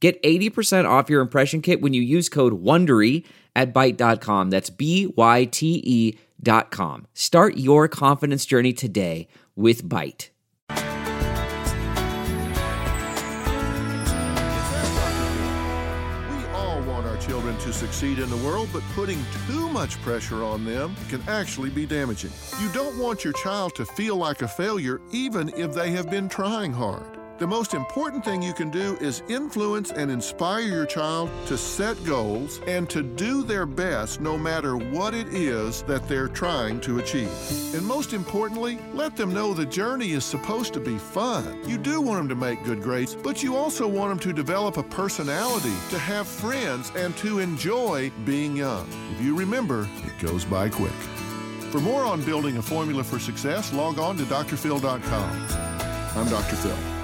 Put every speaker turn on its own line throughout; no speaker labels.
Get 80% off your impression kit when you use code WONDERY at Byte.com. That's B-Y-T-E dot com. Start your confidence journey today with Byte.
We all want our children to succeed in the world, but putting too much pressure on them can actually be damaging. You don't want your child to feel like a failure even if they have been trying hard. The most important thing you can do is influence and inspire your child to set goals and to do their best no matter what it is that they're trying to achieve. And most importantly, let them know the journey is supposed to be fun. You do want them to make good grades, but you also want them to develop a personality, to have friends, and to enjoy being young. If you remember, it goes by quick. For more on building a formula for success, log on to drphil.com. I'm Dr. Phil.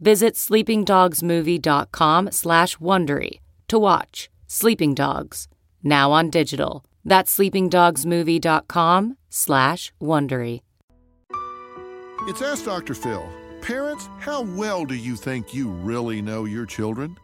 Visit sleepingdogsmovie.com slash Wondery to watch Sleeping Dogs, now on digital. That's sleepingdogsmovie.com slash Wondery.
It's Ask Dr. Phil. Parents, how well do you think you really know your children?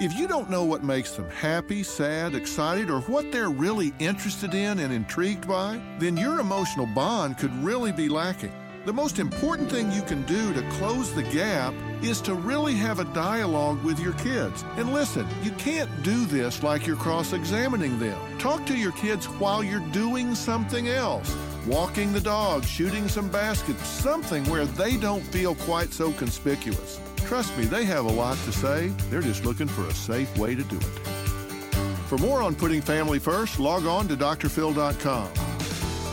If you don't know what makes them happy, sad, excited, or what they're really interested in and intrigued by, then your emotional bond could really be lacking. The most important thing you can do to close the gap is to really have a dialogue with your kids. And listen, you can't do this like you're cross examining them. Talk to your kids while you're doing something else walking the dog, shooting some baskets, something where they don't feel quite so conspicuous. Trust me, they have a lot to say. They're just looking for a safe way to do it. For more on putting family first, log on to drphil.com.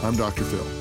I'm Dr. Phil.